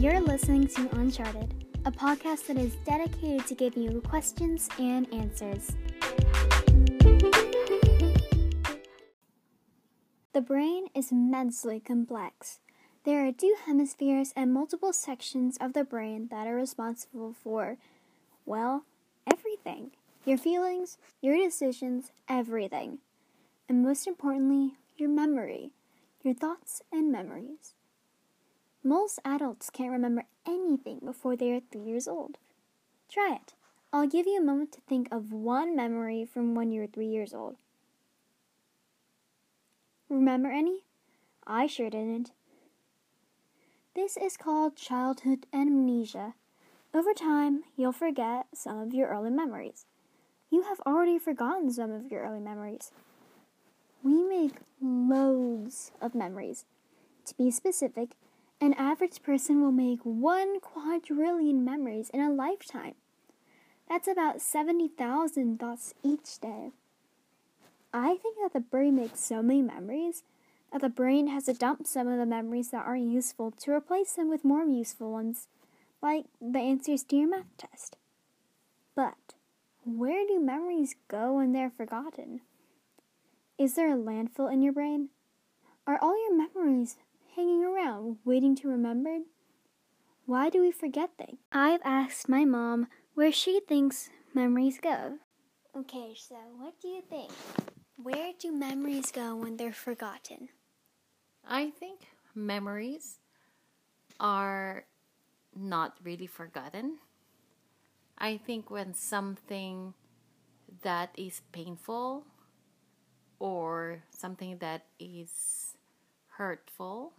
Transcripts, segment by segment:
You're listening to Uncharted, a podcast that is dedicated to giving you questions and answers. The brain is immensely complex. There are two hemispheres and multiple sections of the brain that are responsible for, well, everything your feelings, your decisions, everything. And most importantly, your memory, your thoughts and memories. Most adults can't remember anything before they are three years old. Try it. I'll give you a moment to think of one memory from when you were three years old. Remember any? I sure didn't. This is called childhood amnesia. Over time, you'll forget some of your early memories. You have already forgotten some of your early memories. We make loads of memories. To be specific, an average person will make one quadrillion memories in a lifetime. That's about 70,000 thoughts each day. I think that the brain makes so many memories that the brain has to dump some of the memories that aren't useful to replace them with more useful ones, like the answers to your math test. But where do memories go when they're forgotten? Is there a landfill in your brain? Are all your memories hanging around waiting to be remembered? Why do we forget things? I've asked my mom where she thinks memories go. Okay, so what do you think? Where do memories go when they're forgotten? I think memories are not really forgotten. I think when something that is painful or something that is hurtful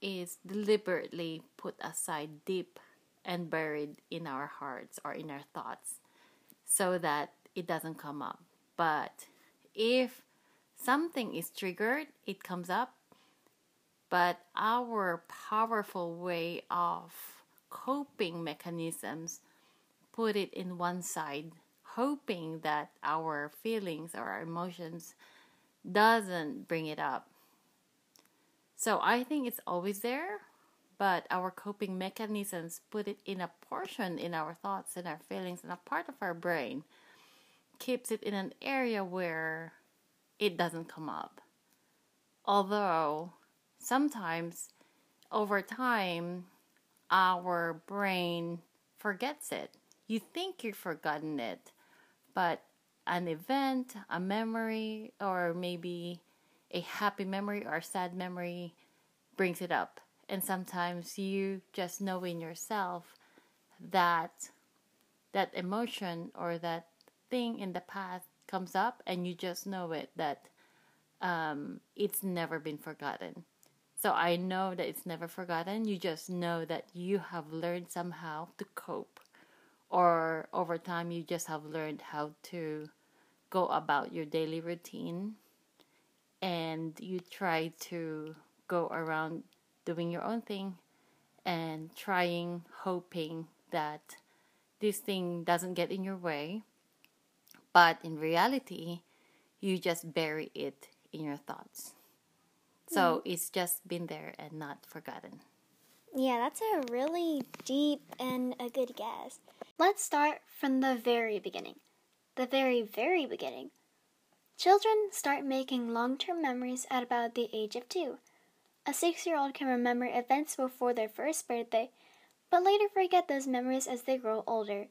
is deliberately put aside deep and buried in our hearts or in our thoughts so that it doesn't come up. But if something is triggered, it comes up. But our powerful way of coping mechanisms put it in one side, hoping that our feelings or our emotions doesn't bring it up. So I think it's always there, but our coping mechanisms put it in a portion in our thoughts and our feelings and a part of our brain keeps it in an area where it doesn't come up. Although sometimes over time, our brain forgets it. You think you've forgotten it, but an event, a memory, or maybe a happy memory or a sad memory brings it up. And sometimes you just know in yourself that that emotion or that thing in the past comes up and you just know it that um, it's never been forgotten. So I know that it's never forgotten. You just know that you have learned somehow to cope, or over time, you just have learned how to go about your daily routine and you try to go around doing your own thing and trying, hoping that this thing doesn't get in your way but in reality, you just bury it in your thoughts. So mm. it's just been there and not forgotten. Yeah, that's a really deep and a good guess. Let's start from the very beginning. The very, very beginning. Children start making long term memories at about the age of two. A six year old can remember events before their first birthday, but later forget those memories as they grow older.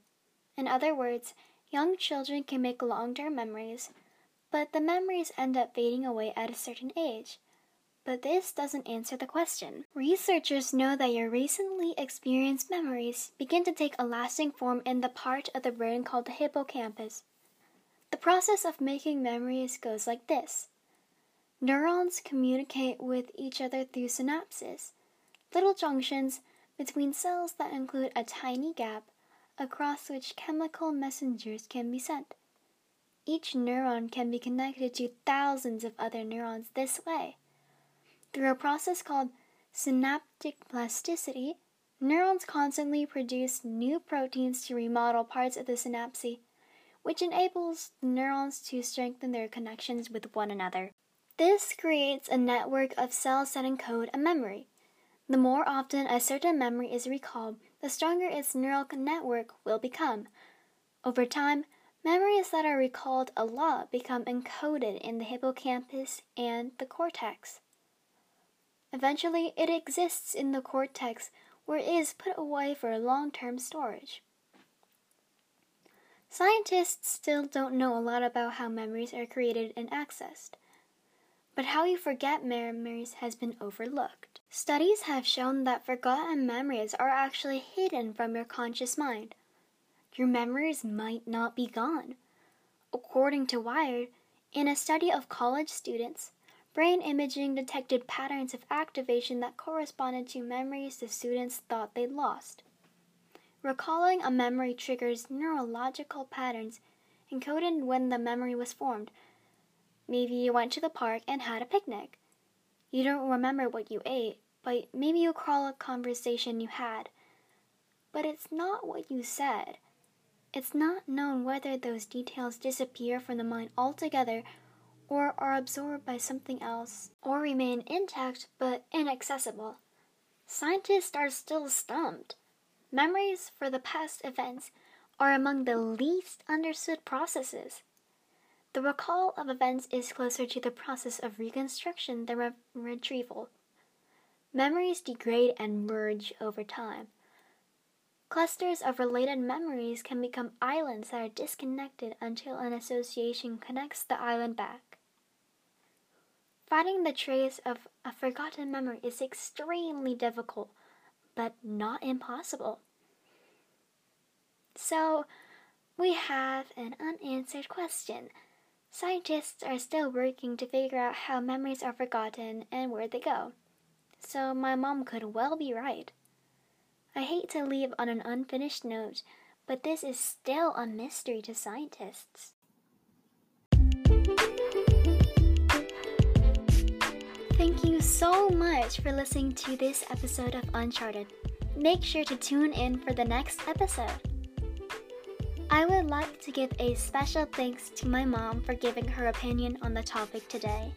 In other words, Young children can make long term memories, but the memories end up fading away at a certain age. But this doesn't answer the question. Researchers know that your recently experienced memories begin to take a lasting form in the part of the brain called the hippocampus. The process of making memories goes like this Neurons communicate with each other through synapses, little junctions between cells that include a tiny gap across which chemical messengers can be sent. Each neuron can be connected to thousands of other neurons this way. Through a process called synaptic plasticity, neurons constantly produce new proteins to remodel parts of the synapse, which enables the neurons to strengthen their connections with one another. This creates a network of cells that encode a memory. The more often a certain memory is recalled, the stronger its neural network will become. Over time, memories that are recalled a lot become encoded in the hippocampus and the cortex. Eventually, it exists in the cortex where it is put away for long term storage. Scientists still don't know a lot about how memories are created and accessed. But how you forget memories has been overlooked. Studies have shown that forgotten memories are actually hidden from your conscious mind. Your memories might not be gone. According to Wired, in a study of college students, brain imaging detected patterns of activation that corresponded to memories the students thought they'd lost. Recalling a memory triggers neurological patterns encoded when the memory was formed. Maybe you went to the park and had a picnic. You don't remember what you ate, but maybe you recall a conversation you had. But it's not what you said. It's not known whether those details disappear from the mind altogether or are absorbed by something else or remain intact but inaccessible. Scientists are still stumped. Memories for the past events are among the least understood processes. The recall of events is closer to the process of reconstruction than re- retrieval. Memories degrade and merge over time. Clusters of related memories can become islands that are disconnected until an association connects the island back. Finding the trace of a forgotten memory is extremely difficult but not impossible. So, we have an unanswered question. Scientists are still working to figure out how memories are forgotten and where they go. So, my mom could well be right. I hate to leave on an unfinished note, but this is still a mystery to scientists. So much for listening to this episode of Uncharted. Make sure to tune in for the next episode. I would like to give a special thanks to my mom for giving her opinion on the topic today.